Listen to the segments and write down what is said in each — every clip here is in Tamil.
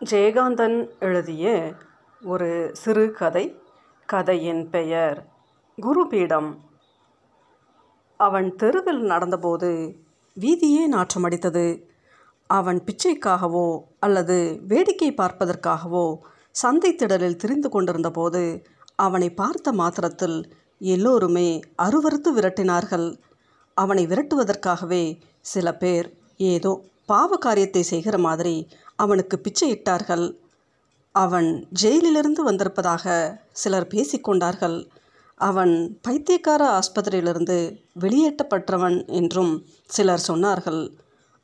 ஜெயகாந்தன் எழுதிய ஒரு சிறுகதை கதையின் பெயர் குருபீடம். அவன் தெருவில் நடந்தபோது வீதியே நாற்றமடித்தது. அவன் பிச்சைக்காகவோ அல்லது வேடிக்கை பார்ப்பதற்காகவோ சந்தை திடலில் திரிந்து கொண்டிருந்தபோது அவனை பார்த்த மாத்திரத்தில் எல்லோருமே அருவருத்து விரட்டினார்கள். அவனை விரட்டுவதற்காகவே சில பேர் ஏதோ பாவ காரியத்தை செய்கிற மாதிரி அவனுக்கு பிச்சையிட்டார்கள். அவன் ஜெயிலிலிருந்து வந்திருப்பதாக சிலர் பேசிக்கொண்டார்கள். அவன் பைத்தியக்கார ஆஸ்பத்திரியிலிருந்து வெளியேற்றப்பட்டவன் என்றும் சிலர் சொன்னார்கள்.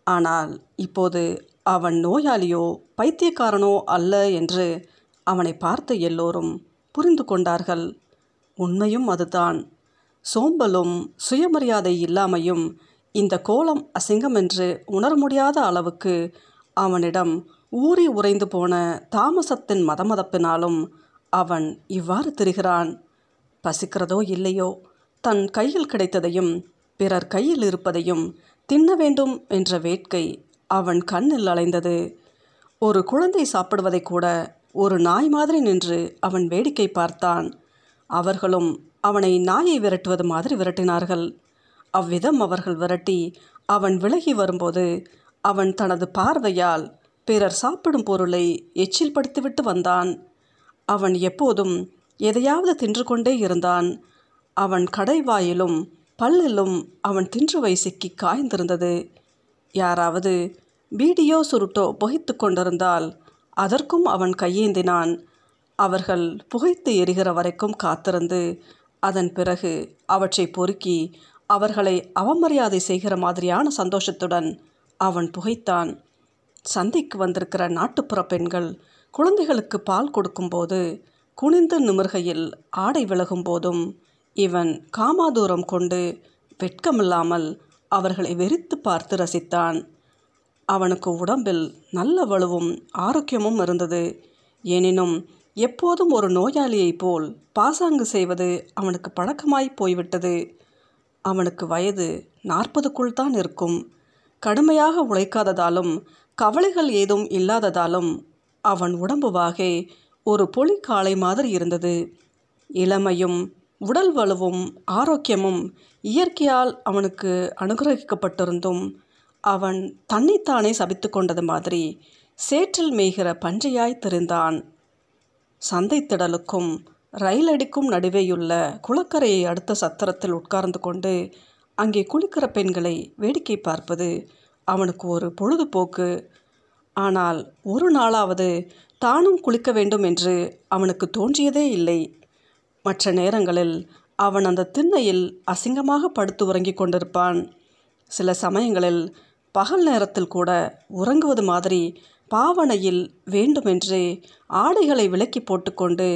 ஆனால் இப்போது அவன் நோயாளியோ பைத்தியக்காரனோ அல்ல என்று அவனை பார்த்த எல்லோரும் புரிந்து கொண்டார்கள். உண்மையும் அதுதான். சோம்பலும் சுயமரியாதை இல்லாமையும் இந்த கோலம் அசிங்கம் என்று உணர முடியாத அளவுக்கு அவனிடம் ஊறி உறைந்து போன தாமசத்தின் மதமதப்பினாலும் அவன் இவ்வாறு திரிகிறான். பசிக்கிறதோ இல்லையோ? தன் கையில் கிடைத்ததையும் பிறர் கையில் இருப்பதையும் தின்ன வேண்டும் என்ற வேட்கை அவன் கண்ணில் அலைந்தது. ஒரு குழந்தை சாப்பிடுவதை கூட ஒரு நாய் மாதிரி நின்று அவன் வேடிக்கை பார்த்தான். அவர்களும் அவனை நாயை விரட்டுவது மாதிரி விரட்டினார்கள். அவ்விதம் அவர்கள் விரட்டி அவன் விலகி வரும்போது அவன் தனது பார்வையால் பிறர் சாப்பிடும் பொருளை எச்சில் படுத்துவிட்டு வந்தான். அவன் எப்போதும் எதையாவது தின்று கொண்டே இருந்தான். அவன் கடைவாயிலும் பல்லிலும் அவன் தின்றுவை சிக்கி காய்ந்திருந்தது. யாராவது வீடியோ சுருட்டோ புகைத்து கொண்டிருந்தால் அதற்கும் அவன் கையேந்தினான். அவர்கள் புகைத்து எரிகிற வரைக்கும் காத்திருந்து அதன் பிறகு அவற்றை பொறுக்கி அவர்களை அவமரியாதை செய்கிற மாதிரியான சந்தோஷத்துடன் அவன் புகைத்தான். சந்தைக்கு வந்திருக்கிற நாட்டுப்புற பெண்கள் குழந்தைகளுக்கு பால் கொடுக்கும்போது குனிந்து நிமிர்கையில் ஆடை விலகும் போதும் இவன் காமாதூரம் கொண்டு வெட்கமில்லாமல் அவர்களை வெறித்து பார்த்து ரசித்தான். அவனுக்கு உடம்பில் நல்ல வலுவும் ஆரோக்கியமும் இருந்தது. எனினும் எப்போதும் ஒரு நோயாளியைப் போல் பாசாங்கு செய்வது அவனுக்கு பழக்கமாய் போய்விட்டது. அவனுக்கு வயது நாற்பதுக்குள் தான் இருக்கும். கடுமையாக உழைக்காததாலும் கவலைகள் ஏதும் இல்லாததாலும் அவன் உடம்பு வாகை ஒரு பொலி காளை மாதிரி இருந்தது. இளமையும் உடல் வலுவும் ஆரோக்கியமும் இயற்கையால் அவனுக்கு அனுகிரகிக்கப்பட்டிருந்தும் அவன் தன்னைத்தானே சபித்து கொண்டது மாதிரி சேற்றில் மேய்கிற பஞ்சையாய் திரிந்தான். சந்தை திடலுக்கும் ரயில் அடிக்கும் நடுவேயுள்ள குளக்கரையை அடுத்த சத்திரத்தில் உட்கார்ந்து கொண்டு அங்கே குளிக்கிற பெண்களை வேடிக்கை பார்ப்பது அவனுக்கு ஒரு பொழுதுபோக்கு. ஆனால் ஒரு நாளாவது தானும் குளிக்க வேண்டும் என்று அவனுக்கு தோன்றியதே இல்லை. மற்ற நேரங்களில் அவன் அந்த திண்ணையில் அசிங்கமாக படுத்து உறங்கிக் கொண்டிருப்பான். சில சமயங்களில் பகல் நேரத்தில் கூட உறங்குவது மாதிரி பாவனையில் வேண்டுமென்றே ஆடைகளை விலக்கி போட்டுக்கொண்டு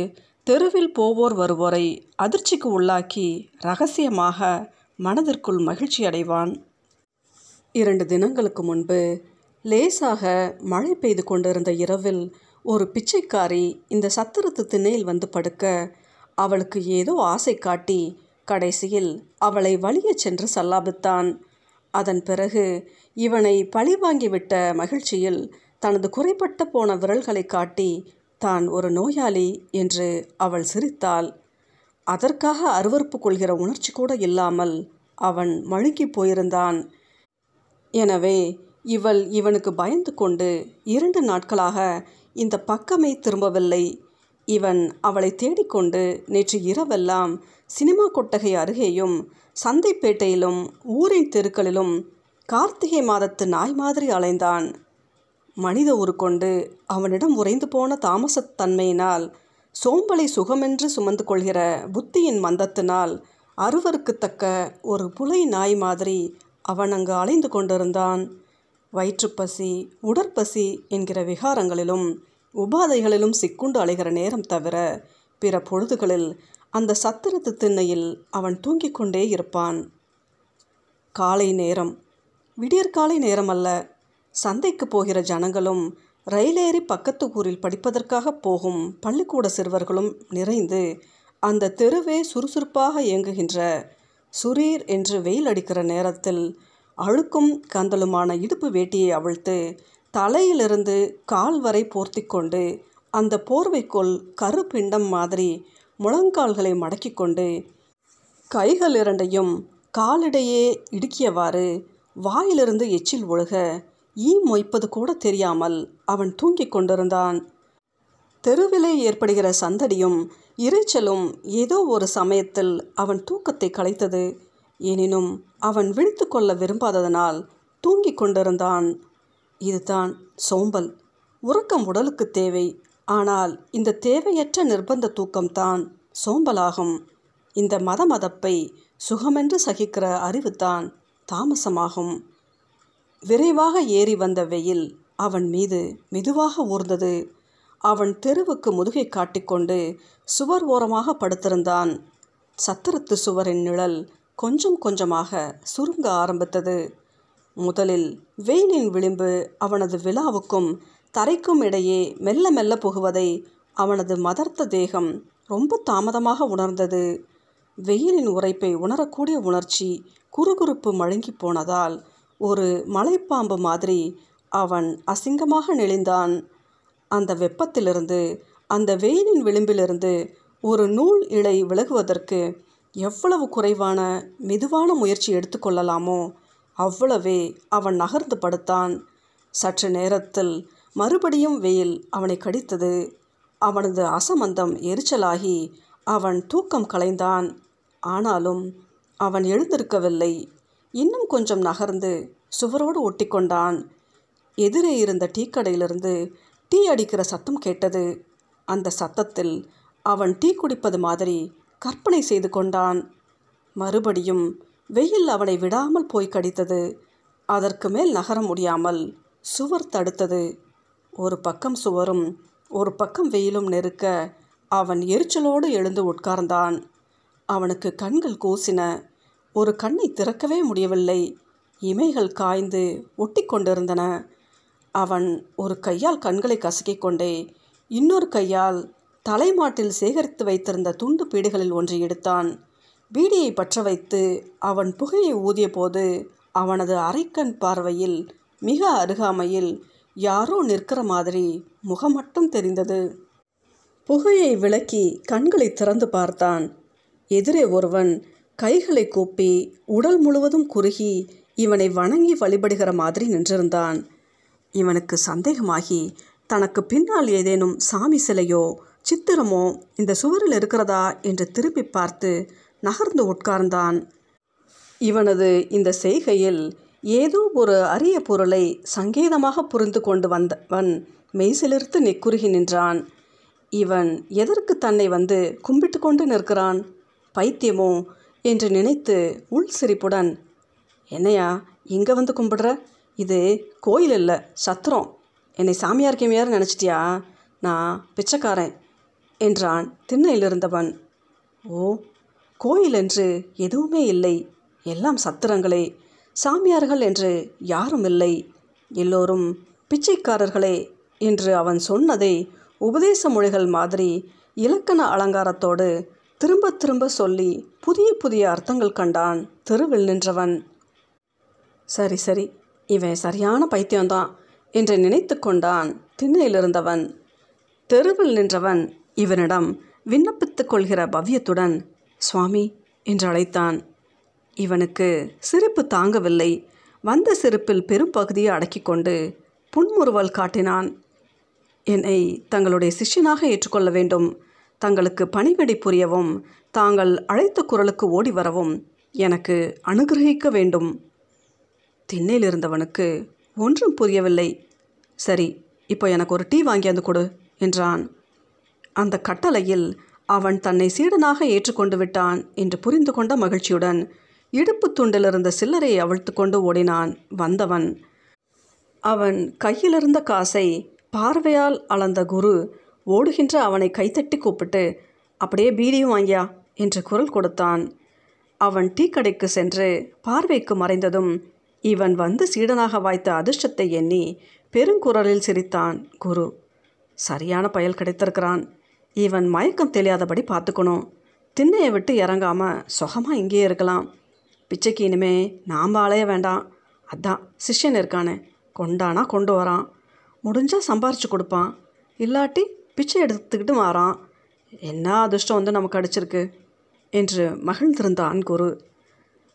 தெருவில் போவோர் வருவோரை அதிர்ச்சிக்கு உள்ளாக்கி ரகசியமாக மனதிற்குள் மகிழ்ச்சி அடைவான். இரண்டு தினங்களுக்கு முன்பு லேசாக மழை பெய்து கொண்டிருந்த இரவில் ஒரு பிச்சைக்காரி இந்த சத்திரத்து திண்ணையில் வந்து படுக்க அவளுக்கு ஏதோ ஆசை காட்டி கடைசியில் அவளை வழிய சென்று சல்லாபித்தான். அதன் பிறகு இவனை பழி வாங்கிவிட்ட மகிழ்ச்சியில் தனது குறைப்பட்ட போன விரல்களை காட்டி தான் ஒரு நோயாளி என்று அவள் சிரித்தாள். அதற்காக அருவறுப்பு கொள்கிற உணர்ச்சி கூட இல்லாமல் அவன் மழுங்கி போயிருந்தான். எனவே இவள் இவனுக்கு பயந்து கொண்டு இரண்டு நாட்களாக இந்த பக்கமே திரும்பவில்லை. இவன் அவளை தேடிக்கொண்டு நேற்று இரவெல்லாம் சினிமா கொட்டகை அருகேயும் சந்தைப்பேட்டையிலும் ஊரின் தெருக்களிலும் கார்த்திகை மாதத்து நாய் மாதிரி அலைந்தான். மனித உருக்கொண்டு அவனிடம் உறைந்து போன தாமசத்தன்மையினால் சோம்பலை சுகமென்று சுமந்து கொள்கிற புத்தியின் மந்தத்தினால் அருவருக்குத்தக்க ஒரு புலை நாய் மாதிரி அவன் அங்கு அலைந்து கொண்டிருந்தான். வயிற்றுப்பசி உடற்பசி என்கிற விகாரங்களிலும் உபாதைகளிலும் சிக்குண்டு அலைகிற நேரம் தவிர பிற பொழுதுகளில் அந்த சத்திரத்து திண்ணையில் அவன் தூங்கிக் கொண்டே இருப்பான். காலை நேரம். விடியற்காலை நேரம் அல்ல சந்தைக்கு போகிற ஜனங்களும் ரயிலேறி பக்கத்து ஊரில் படிப்பதற்காக போகும் பள்ளிக்கூட சிறுவர்களும் நிறைந்து அந்த தெருவே சுறுசுறுப்பாக இயங்குகின்ற சுரீர் என்று வெயில் அடிக்கிற நேரத்தில் அழுக்கும் கந்தலுமான இடுப்பு வேட்டியை அவிழ்த்து தலையிலிருந்து கால் வரை போர்த்தி கொண்டு அந்த போர்வைக்குள் கருப்பிண்டம் மாதிரி முழங்கால்களை மடக்கி கொண்டு கைகள் இரண்டையும் காலிடையே இடுக்கியவாறு வாயிலிருந்து எச்சில் ஒழுக ஈ மொய்ப்பது கூட தெரியாமல் அவன் தூங்கிக் கொண்டிருந்தான். தெருவிலே ஏற்படுகிற சந்தடியும் இறைச்சலும் ஏதோ ஒரு சமயத்தில் அவன் தூக்கத்தை கலைத்தது. எனினும் அவன் விழித்து கொள்ள விரும்பாததனால் தூங்கிக் கொண்டிருந்தான். இதுதான் சோம்பல். உறக்கம் உடலுக்கு தேவை. ஆனால் இந்த தேவையற்ற நிர்பந்த தூக்கம்தான் சோம்பலாகும். இந்த மத மதப்பை சுகமென்று சகிக்கிற அறிவுதான் தாமசமாகும். விரைவாக ஏறி வந்த வெயில் அவன் மீது மெதுவாக ஊர்ந்தது. அவன் தெருவுக்கு முதுகை காட்டிக்கொண்டு சுவர் ஓரமாக படுத்திருந்தான். சத்திரத்து சுவரின் நிழல் கொஞ்சம் கொஞ்சமாக சுருங்க ஆரம்பித்தது. முதலில் வெயிலின் விளிம்பு அவனது விழாவுக்கும் தரைக்கும் இடையே மெல்ல மெல்ல புகுவதை அவனது மதர்த்த தேகம் ரொம்ப தாமதமாக உணர்ந்தது. வெயிலின் உரைப்பை உணரக்கூடிய உணர்ச்சி குறுகுறுப்பு மழுங்கி போனதால் ஒரு மலைப்பாம்பு மாதிரி அவன் அசிங்கமாக நெளிந்தான். அந்த வெப்பத்திலிருந்து அந்த வெயிலின் விளிம்பிலிருந்து ஒரு நூல் இழை விலகுவதற்கு எவ்வளவு குறைவான மெதுவான முயற்சி எடுத்துக்கொள்ளலாமோ அவ்வளவே அவன் நகர்ந்து படுத்தான். சற்று நேரத்தில் மறுபடியும் வெயில் அவனை கடித்தது. அவனது அசமந்தம் எரிச்சலாகி அவன் தூக்கம் கலைந்தான். ஆனாலும் அவன் எழுந்திருக்கவில்லை. இன்னும் கொஞ்சம் நகர்ந்து சுவரோடு ஒட்டிக்கொண்டான். எதிரே இருந்த டீக்கடையிலிருந்து டீ அடிக்கிற சத்தம் கேட்டது. அந்த சத்தத்தில் அவன் டீ குடிப்பது மாதிரி கற்பனை செய்து கொண்டான். மறுபடியும் வெயில் அவனை விடாமல் போய் கடித்தது. அதற்கு மேல் நகர முடியாமல் சுவர் தடுத்தது. ஒரு பக்கம் சுவரும் ஒரு பக்கம் வெயிலும் நெருக்க அவன் எரிச்சலோடு எழுந்து உட்கார்ந்தான். அவனுக்கு கண்கள் கூசின. ஒரு கண்ணை திறக்கவே முடியவில்லை. இமைகள் காய்ந்து ஒட்டி கொண்டிருந்தன. அவன் ஒரு கையால் கண்களை கசக்கிக் கொண்டே இன்னொரு கையால் தலைமாட்டில் சேகரித்து வைத்திருந்த துண்டு பீடிகளில் ஒன்றை எடுத்தான். பீடியை பற்ற வைத்து அவன் புகையை ஊதிய போது அவனது அரைக்கண் பார்வையில் மிக அருகாமையில் யாரோ நிற்கிற மாதிரி முகம் மட்டும் தெரிந்தது. புகையை விளக்கி கண்களை திறந்து பார்த்தான். எதிரே ஒருவன் கைகளை கூப்பி உடல் முழுவதும் குறுகி இவனை வணங்கி வழிபடுகிற மாதிரி நின்றிருந்தான். இவனுக்கு சந்தேகமாகி தனக்கு பின்னால் ஏதேனும் சாமி சிலையோ சித்திரமோ இந்த சுவரில் இருக்கிறதா? என்று திருப்பி பார்த்து நகர்ந்து உட்கார்ந்தான். இவனது இந்த செய்கையில் ஏதோ ஒரு அரிய பொருளை சங்கேதமாக புரிந்து கொண்டு வந்தவன் மெய்சிலிருத்து நெக்குறுகி நின்றான். இவன் எதற்கு தன்னை வந்து கும்பிட்டு கொண்டு நிற்கிறான்? பைத்தியமோ என்று நினைத்து உள் சிரிப்புடன் என்னையா இங்கே வந்து கும்பிடுற? இது கோயில் இல்லை சத்திரம். என்னை சாமியார் கேமியார் நினச்சிட்டியா? நான் பிச்சைக்காரன் என்றான் திண்ணையில் இருந்தவன். ஓ கோயில் என்று எதுவுமே இல்லை. எல்லாம் சத்திரங்களே. சாமியார்கள் என்று யாரும் இல்லை. எல்லோரும் பிச்சைக்காரர்களே என்று அவன் சொன்னதை உபதேச மொழிகள் மாதிரி இலக்கண அலங்காரத்தோடு திரும்ப திரும்ப சொல்லி புதிய புதிய அர்த்தங்கள் கண்டான் தெருவில் நின்றவன். சரி சரி இவன் சரியான பைத்தியம்தான் என்று நினைத்து கொண்டான் திண்ணையிலிருந்தவன். தெருவில் நின்றவன் இவனிடம் விண்ணப்பித்துக் கொள்கிற பவ்யத்துடன் சுவாமி என்று அழைத்தான். இவனுக்கு சிரிப்பு தாங்கவில்லை. வந்த சிரிப்பில் பெரும் பகுதியை அடக்கிக் கொண்டு புன்முறுவல் காட்டினான். என்னை தங்களுடைய சிஷ்யனாக ஏற்றுக்கொள்ள வேண்டும். தங்களுக்கு பணிவிடை புரியவும் தாங்கள் அழைத்த குரலுக்கு ஓடி வரவும் எனக்கு அனுகிரகிக்க வேண்டும். திண்ணையில் இருந்தவனுக்கு ஒன்றும் புரியவில்லை. சரி இப்போ எனக்கு ஒரு டீ வாங்கியாந்து கொடு என்றான். அந்த கட்டளையில் அவன் தன்னை சீடனாக ஏற்றுக்கொண்டு விட்டான் என்று புரிந்து கொண்ட மகிழ்ச்சியுடன் இடுப்பு துண்டிலிருந்த சில்லறையை அவிழ்த்து கொண்டு ஓடினான் வந்தவன். அவன் கையிலிருந்த காசை பார்வையால் அளந்த குரு ஓடுகின்ற அவனை கைத்தட்டி கூப்பிட்டு அப்படியே பீடியும் வாங்கியா என்று குரல் கொடுத்தான். அவன் டீ கடைக்கு சென்று பார்வைக்கு மறைந்ததும் இவன் வந்து சீடனாக வாய்த்த அதிர்ஷ்டத்தை எண்ணி பெருங்குரலில் சிரித்தான். குரு சரியான பயல் கிடைத்திருக்கிறான். இவன் மயக்கம் தெளியாதபடி பார்த்துக்கணும். திண்ணையை விட்டு இறங்காம சுகமாக இங்கேயே இருக்கலாம். பிச்சைக்கு இனிமே நாம் அலைய வேண்டாம். அதான் சிஷ்யன் இருக்கானே கொண்டானா கொண்டு வரான். முடிஞ்சால் சம்பாரித்து கொடுப்பான். இல்லாட்டி பிச்சை எடுத்துக்கிட்டு மாறான். என்ன அதிர்ஷ்டம் வந்து நமக்கு அடிச்சிருக்கு? என்று மகிழ்ந்திருந்தான் குரு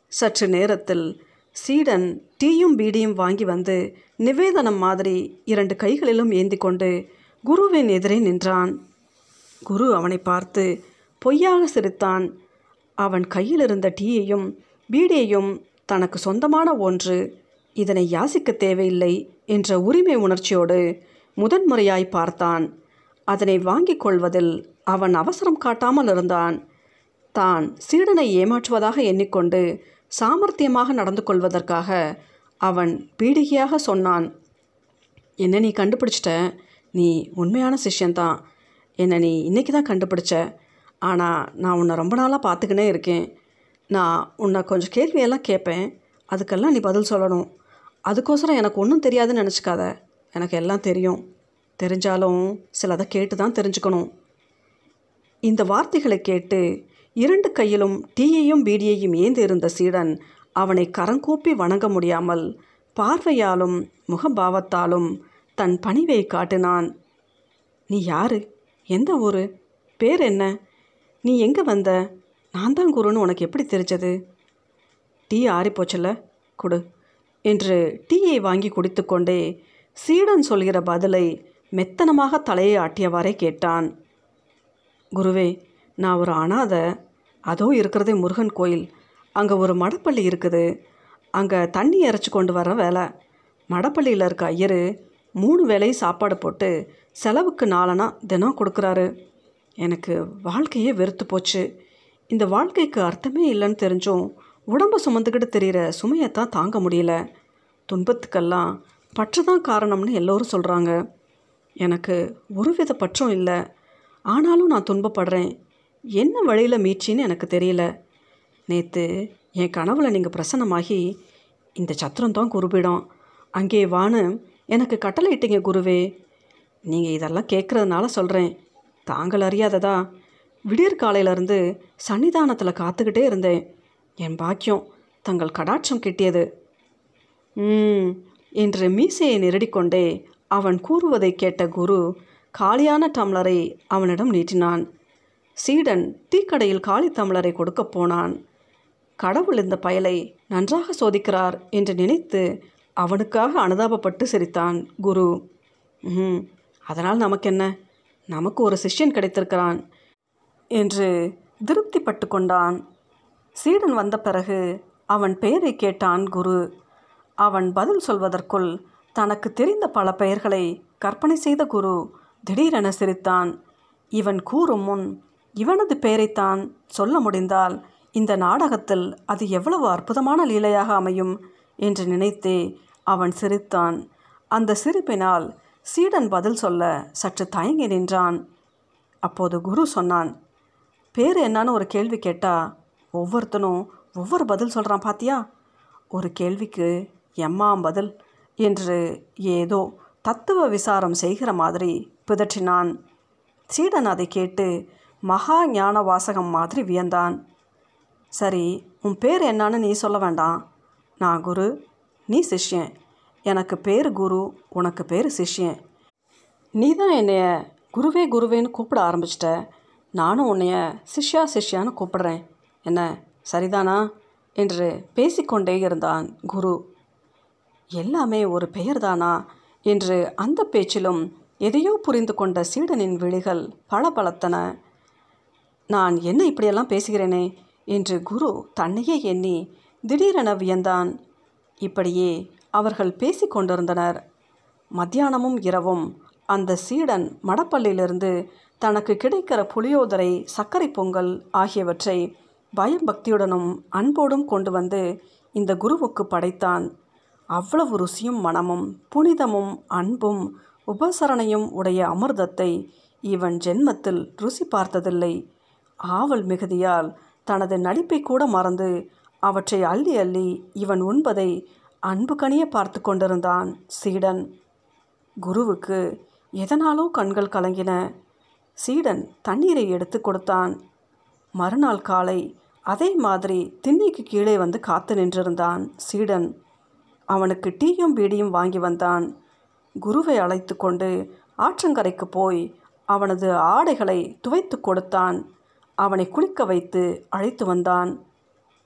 சற்று நேரத்தில் சீடன் டீயும் பீடியும் வாங்கி வந்து நிவேதனம் மாதிரி இரண்டு கைகளிலும் ஏந்தி கொண்டு குருவின் எதிரே நின்றான். குரு அவனை பார்த்து பொய்யாக சிரித்தான். அவன் கையில் இருந்த டீயையும் பீடியையும் தனக்கு சொந்தமான ஒன்று இதனை யாசிக்க தேவையில்லை என்ற உரிமை உணர்ச்சியோடு முதன்முறையாய் பார்த்தான். அதனை வாங்கிக் கொள்வதில் அவன் அவசரம் காட்டாமல் இருந்தான். தான் சீடனை ஏமாற்றுவதாக எண்ணிக்கொண்டு சாமர்த்தியமாக நடந்து கொள்வதற்காக அவன் பீடிகையாக சொன்னான். என்ன நீ கண்டுபிடிச்சிட்ட. நீ உண்மையான சிஷ்யன்தான். என்னை நீ இன்றைக்கி தான் கண்டுபிடிச்ச. ஆனால் நான் உன்னை ரொம்ப நாளாக பார்த்துக்கினே இருக்கேன். நான் உன்னை கொஞ்சம் கேள்வியெல்லாம் கேட்பேன். அதுக்கெல்லாம் நீ பதில் சொல்லணும். அதுக்கோசரம் எனக்கு ஒன்றும் தெரியாதுன்னு நினச்சிக்காத. எனக்கு எல்லாம் தெரியும். தெரிஞ்சாலும் சிலதை கேட்டு தான் தெரிஞ்சுக்கணும். இந்த வார்த்தைகளை கேட்டு இரண்டு கையிலும் டீயையும் பீடியையும் ஏந்தி இருந்த சீடன் அவனை கரங்கூப்பி வணங்க முடியாமல் பார்வையாலும் முகபாவத்தாலும் தன் பணிவை காட்டினான். நீ யாரு? எந்த ஊர்? பேர் என்ன? நீ எங்கே வந்த? நான் தான் குருன்னு உனக்கு எப்படி தெரிஞ்சது? டீ ஆறிப்போச்சல்ல கொடு. என்று டீயை வாங்கி குடித்துக்கொண்டே சீடன் சொல்கிற பதிலை மெத்தனமாக தலையை ஆட்டியவாறே கேட்டான். குருவே நான் ஒரு அனாதை. அதோ இருக்கிறதே முருகன் கோயில். அங்கே ஒரு மடப்பள்ளி இருக்குது. அங்கே தண்ணி இறைச்சி கொண்டு வர வேலை. மடப்பள்ளியில் இருக்க ஐயர் மூணு வேளையும் சாப்பாடு போட்டு செலவுக்கு நாலனா தினம் கொடுக்குறாரு. எனக்கு வாழ்க்கையே வெறுத்து போச்சு. இந்த வாழ்க்கைக்கு அர்த்தமே இல்லைன்னு தெரிஞ்சும் உடம்பை சுமந்துக்கிட்டு தெரிகிற சுமையை தான் தாங்க முடியல. துன்பத்துக்கெல்லாம் பற்று தான் காரணம்னு எல்லோரும் சொல்கிறாங்க எனக்கு ஒருவித பற்றும் இல்லை. ஆனாலும் நான் துன்பப்படுறேன். என்ன வழியில் மீட்சின்னு எனக்கு தெரியல. நேற்று என் கனவுல நீங்கள் பிரசன்னமாகி இந்த சத்திரம் தான் குருபிடம். அங்கே வான்னு எனக்கு கட்டளையிட்டீங்க குருவே. நீங்கள் இதெல்லாம் கேட்குறதுனால சொல்கிறேன் தாங்கள் அறியாததா? விடியற் காலையிலேருந்து சன்னிதானத்தில் காத்துக்கிட்டே இருந்தேன். என் பாக்கியம் தங்கள் கடாட்சம் கிட்டியது. ம் என்று மீசையை நெருடிக்கொண்டே அவன் கூறுவதை கேட்ட குரு காலியான டம்ளரை அவனிடம் நீட்டினான். சீடன் டீக்கடையில் காலி டம்ளரை கொடுக்கப் போனான். கடவுள் இந்த பயலை நன்றாக சோதிக்கிறார் என்று நினைத்து அவனுக்காக அனுதாபப்பட்டு சிரித்தான் குரு. ம் அதனால் நமக்கென்ன? நமக்கு ஒரு சிஷ்யன் கிடைத்திருக்கிறான் என்று திருப்திப்பட்டு கொண்டான். சீடன் வந்த பிறகு அவன் பெயரை கேட்டான் குரு. அவன் பதில் சொல்வதற்குள் தனக்கு தெரிந்த பல பெயர்களை கற்பனை செய்த குரு திடீரென சிரித்தான். இவன் கூறும் முன் இவனது பெயரைத்தான் சொல்ல முடிந்தால் இந்த நாடகத்தில் அது எவ்வளவு அற்புதமான லீலையாக அமையும் என்று நினைத்தே அவன் சிரித்தான். அந்த சிரிப்பினால் சீடன் பதில் சொல்ல சற்று தயங்கி நின்றான். அப்போது குரு சொன்னான் பேர் என்னன்னு ஒரு கேள்வி கேட்டா ஒவ்வொருத்தனும் ஒவ்வொரு பதில் சொல்கிறான் பாத்தியா? ஒரு கேள்விக்கு எம்மாம் பதில் என்று ஏதோ தத்துவ விசாரம் செய்கிற மாதிரி பிதற்றினான். சீடன் அதை கேட்டு மகா ஞான வாசகம் மாதிரி வியந்தான். சரி உன் பேர் என்னன்னு நீ சொல்ல வேண்டாம். நான் குரு நீ சிஷ்யன். எனக்கு பேர் குரு உனக்கு பேர் சிஷ்யன். நீ தான் என்னைய குருவே குருவேன்னு கூப்பிட ஆரம்பிச்சிட்ட. நானும் உன்னைய சிஷ்யா சிஷ்யான்னு கூப்பிடுறேன். என்ன சரிதானா? என்று பேசிக்கொண்டே இருந்தான் குரு. எல்லாமே ஒரு பெயர்தானா? என்று அந்த பேச்சிலும் எதையோ புரிந்து கொண்ட சீடனின் விழிகள் பளபளத்தன. நான் என்ன இப்படியெல்லாம் பேசுகிறேனே? என்று குரு தன்னையே எண்ணி திடீரென வியந்தான். இப்படியே அவர்கள் பேசி கொண்டிருந்தனர். மத்தியானமும் இரவும் அந்த சீடன் மடப்பள்ளியிலிருந்து தனக்கு கிடைக்கிற புளியோதரை சர்க்கரை பொங்கல் ஆகியவற்றை பயம் பக்தியுடனும் அன்போடும் கொண்டு வந்து இந்த குருவுக்கு படைத்தான். அவ்வளவு ருசியும் மனமும் புனிதமும் அன்பும் உபசரணையும் உடைய அமிர்தத்தை இவன் ஜென்மத்தில் ருசி பார்த்ததில்லை. ஆவல் மிகுதியால் தனது நடிப்பை கூட மறந்து அவற்றை அள்ளி அள்ளி இவன் உண்பதை அன்பு கனிய பார்த்து கொண்டிருந்தான் சீடன். குருவுக்கு எதனாலோ கண்கள் கலங்கின. சீடன் தண்ணீரை எடுத்து கொடுத்தான். மறுநாள் காலை அதே மாதிரி திண்ணைக்கு கீழே வந்து காத்து நின்றிருந்தான் சீடன். அவனுக்கு டீயும் பீடியும் வாங்கி வந்தான். குருவை அழைத்து கொண்டு ஆற்றங்கரைக்கு போய் அவனது ஆடைகளை துவைத்து கொடுத்தான். அவனை குளிக்க வைத்து அழைத்து வந்தான்.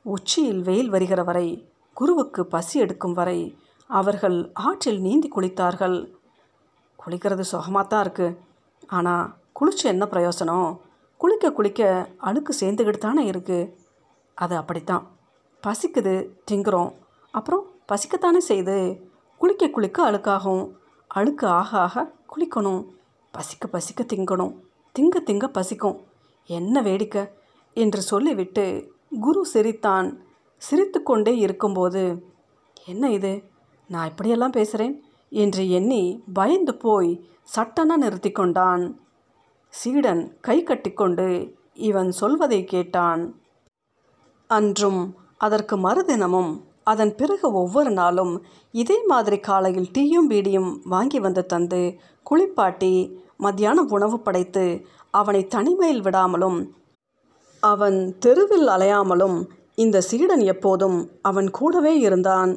உச்சியில் வெயில் வருகிற வரை குருவுக்கு பசி எடுக்கும் வரை அவர்கள் ஆற்றில் நீந்தி குளித்தார்கள். குளிக்கிறது சுகமாக தான் இருக்குது ஆனால் குளிச்சு என்ன பிரயோசனம் குளிக்க குளிக்க அழுக்கு சேர்ந்துக்கிட்டு தானே இருக்குது அது அப்படித்தான். பசிக்குது திங்குறோம். அப்புறம் பசிக்கத்தானே செய்து குளிக்க குளிக்க அழுக்காகும். அழுக்கு ஆக ஆக குளிக்கணும். பசிக்க பசிக்க திங்கணும். திங்க திங்க பசிக்கும். என்ன வேடிக்கை? என்று சொல்லிவிட்டு குரு சிரித்தான். சிரித்து கொண்டே இருக்கும்போது என்ன இது? நான் இப்படியெல்லாம் பேசுகிறேன் என்று எண்ணி பயந்து போய் சட்டன நிறுத்தி கொண்டான். சீடன் கை கட்டிக்கொண்டு இவன் சொல்வதை கேட்டான். அன்றும் அதற்கு மறுதினமும் அதன் பிறகு ஒவ்வொரு நாளும் இதே மாதிரி காலையில் டீயும் பீடியும் வாங்கி வந்து தந்து குளிப்பாட்டி மத்தியான உணவு படைத்து அவனை தனிமையில் விடாமலும் அவன் தெருவில் அலையாமலும் இந்த சீடன் எப்போதும் அவன் கூடவே இருந்தான்.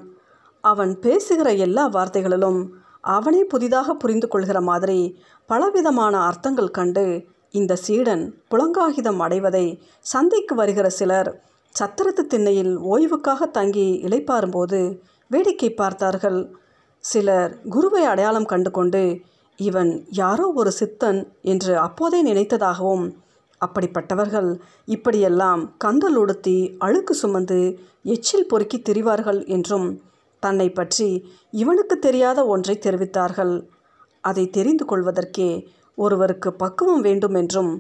அவன் பேசுகிற எல்லா வார்த்தைகளிலும் அவனே புதிதாக புரிந்து கொள்கிற மாதிரி பலவிதமான அர்த்தங்கள் கண்டு இந்த சீடன் புலங்காகிதம் அடைவதை சந்தைக்கு வருகிற சிலர் சத்திரத்து திண்ணையில் ஓய்வுக்காக தங்கி இளைப்பாரும்போது வேடிக்கை பார்த்தார்கள். சிலர் குருவை அடையாளம் கண்டு கொண்டு இவன் யாரோ ஒரு சித்தன் என்று அப்போதே நினைத்ததாகவும் அப்படிப்பட்டவர்கள் இப்படியெல்லாம் கந்தல் உடுத்தி அழுக்கு சுமந்து எச்சில் பொறுக்கி திரிவார்கள் என்றும் தன்னை பற்றி இவனுக்கு தெரியாத ஒன்றை தெரிவித்தார்கள். அதை தெரிந்து கொள்வதற்கே ஒருவருக்கு பக்குவம் வேண்டும் என்றும்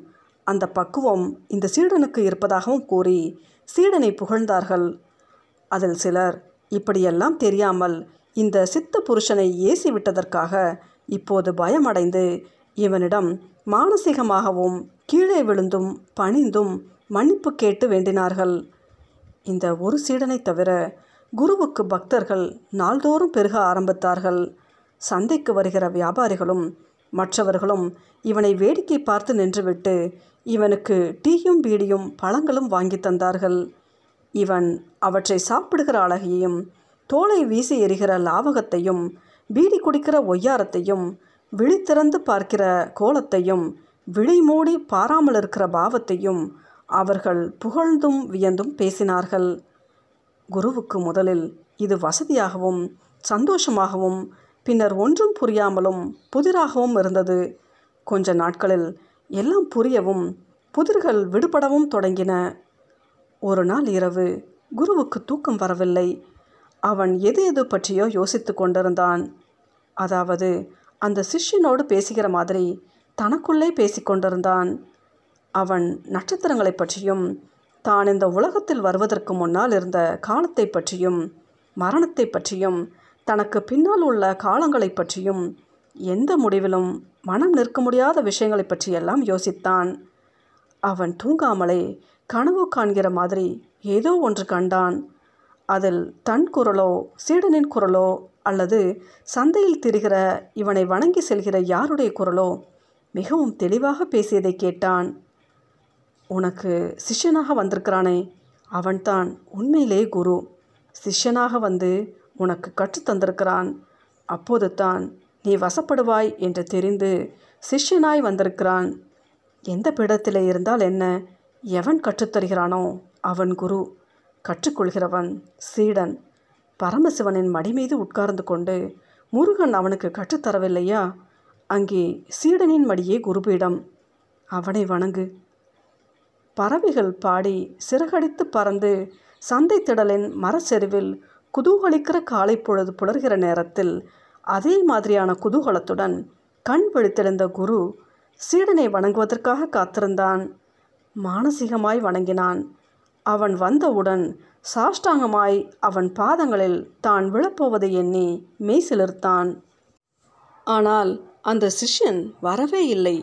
அந்த பக்குவம் இந்த சீடனுக்கு இருப்பதாகவும் கூறி சீடனை புகழ்ந்தார்கள். அதில் சிலர் இப்படியெல்லாம் தெரியாமல் இந்த சித்த புருஷனை ஏசி விட்டதற்காக இப்போது பயமடைந்து இவனிடம் மானசீகமாகவும் கீழே விழுந்தும் பணிந்தும் மன்னிப்பு கேட்டு வேண்டினார்கள். இந்த ஒரு சீடனை தவிர குருவுக்கு பக்தர்கள் நாள்தோறும் பெருக ஆரம்பித்தார்கள். சந்தைக்கு வருகிற வியாபாரிகளும் மற்றவர்களும் இவனை வேடிக்கை பார்த்து நின்றுவிட்டு இவனுக்கு டீயும் பீடியும் பழங்களும் வாங்கி தந்தார்கள். இவன் அவற்றை சாப்பிடுகிற அழகையும் தோலை வீசி எறிகிற லாவகத்தையும் பீடி குடிக்கிற ஒய்யாரத்தையும் விழித்திறந்து பார்க்கிற கோலத்தையும் விழி மூடி பாராமல் இருக்கிற பாவத்தையும் அவர்கள் புகழ்ந்தும் வியந்தும் பேசினார்கள். குருவுக்கு முதலில் இது வசதியாகவும் சந்தோஷமாகவும் பின்னர் ஒன்றும் புரியாமலும் புதிராகவும் இருந்தது. கொஞ்ச நாட்களில் எல்லாம் புரியவும் புதிர்கள் விடுபடவும் தொடங்கின. ஒரு நாள் இரவு குருவுக்கு தூக்கம் வரவில்லை. அவன் எது எது பற்றியோ யோசித்து கொண்டிருந்தான். அதாவது அந்த சிஷ்யனோடு பேசுகிற மாதிரி தனக்குள்ளே பேசிக்கொண்டிருந்தான் அவன் நட்சத்திரங்களை பற்றியும் தான் இந்த உலகத்தில் வருவதற்கு முன்னால் இருந்த காலத்தை பற்றியும் மரணத்தை பற்றியும் தனக்கு பின்னால் உள்ள காலங்களை பற்றியும் எந்த முடிவிலும் மனம் நிற்க முடியாத விஷயங்களை பற்றியெல்லாம் யோசித்தான். அவன் தூங்காமலே கனவு காண்கிற மாதிரி ஏதோ ஒன்று கண்டான். அதில் தன் குரலோ சீடனின் குரலோ அல்லது சந்தையில் திரிகிற இவனை வணங்கி செல்கிற யாருடைய குரலோ மிகவும் தெளிவாக பேசியதை கேட்டான். உனக்கு சிஷ்யனாக வந்திருக்கிறானே அவன்தான் உண்மையிலே குரு. சிஷ்யனாக வந்து உனக்கு கற்றுத்தந்திருக்கிறான் அப்போது தான் நீ வசப்படுவாய் என்று தெரிந்து சிஷ்யனாய் வந்திருக்கிறான். எந்த பீடத்தில் இருந்தால் என்ன? எவன் கற்றுத்தருகிறானோ? அவன் குரு. கற்றுக்கொள்கிறவன் சீடன். பரமசிவனின் மடி மீது உட்கார்ந்து கொண்டு முருகன் அவனுக்கு கற்றுத்தரவில்லையா? அங்கே சீடனின் மடியே குருபீடம். அவனை வணங்கு. பறவைகள் பாடி சிறகடித்து பறந்து சந்தை திடலின் மரச்செருவில் குதூகலிக்கிற காலை பொழுது புலர்கிற நேரத்தில் அதே மாதிரியான குதூகலத்துடன் கண் விழித்திருந்த குரு சீடனை வணங்குவதற்காக காத்திருந்தான். மானசீகமாய் வணங்கினான். அவன் வந்தவுடன் சாஷ்டாங்கமாய் அவன் பாதங்களில் தான் விழப்போவதை எண்ணி மெய்சிலிர்த்தான். ஆனால் அந்த சிஷ்யன் வரவே இல்லை.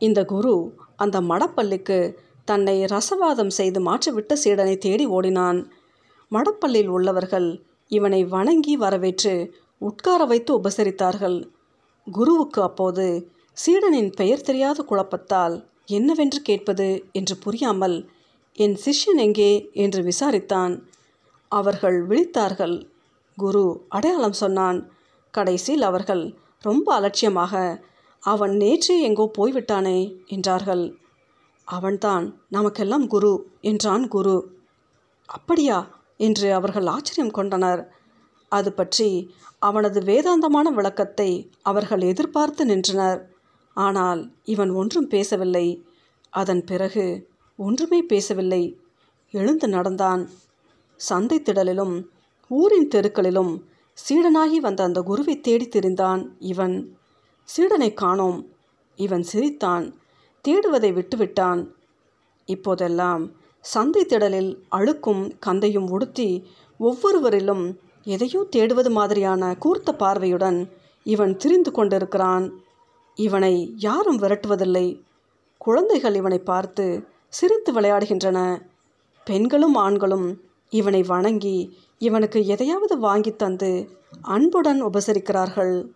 இந்த குரு அந்த மடப்பள்ளிக்கு தன்னை ரசவாதம் செய்து மாற்றிவிட்ட சீடனை தேடி ஓடினான். மடப்பள்ளியில் உள்ளவர்கள் இவனை வணங்கி வரவேற்று உட்கார வைத்து உபசரித்தார்கள். குருவுக்கு அப்போது சீடனின் பெயர் தெரியாத குழப்பத்தால் என்னவென்று கேட்பது? என்று புரியாமல் என் சிஷ்யன் எங்கே? என்று விசாரித்தான். அவர்கள் விழித்தார்கள். குரு அடையாளம் சொன்னான். கடைசியில் அவர்கள் ரொம்ப அலட்சியமாக அவன் நேற்றே எங்கோ போய்விட்டானே என்றார்கள். அவன்தான் நமக்கெல்லாம் குரு என்றான் குரு. அப்படியா? என்று அவர்கள் ஆச்சரியம் கொண்டனர். அது பற்றி அவனது வேதாந்தமான விளக்கத்தை அவர்கள் எதிர்பார்த்து நின்றனர். ஆனால் இவன் ஒன்றும் பேசவில்லை. அதன் பிறகு ஒன்றுமே பேசவில்லை. எழுந்து நடந்தான். சந்தை திடலிலும் ஊரின் தெருக்களிலும் சீடனாகி வந்த அந்த குருவை தேடி திரிந்தான் இவன். சீடனை காணோம். இவன் சிரித்தான். தேடுவதை விட்டுவிட்டான். இப்போதெல்லாம் சந்தை திடலில் அழுக்கும் கந்தையும் உடுத்தி ஒவ்வொருவரிலும் எதையோ தேடுவது மாதிரியான கூர்த்த பார்வையுடன் இவன் திரிந்து கொண்டிருக்கிறான். இவனை யாரும் விரட்டுவதில்லை. குழந்தைகள் இவனை பார்த்து சிரித்து விளையாடுகின்றன. பெண்களும் ஆண்களும் இவனை வணங்கி இவனுக்கு எதையாவது வாங்கி தந்து அன்புடன் உபசரிக்கிறார்கள்.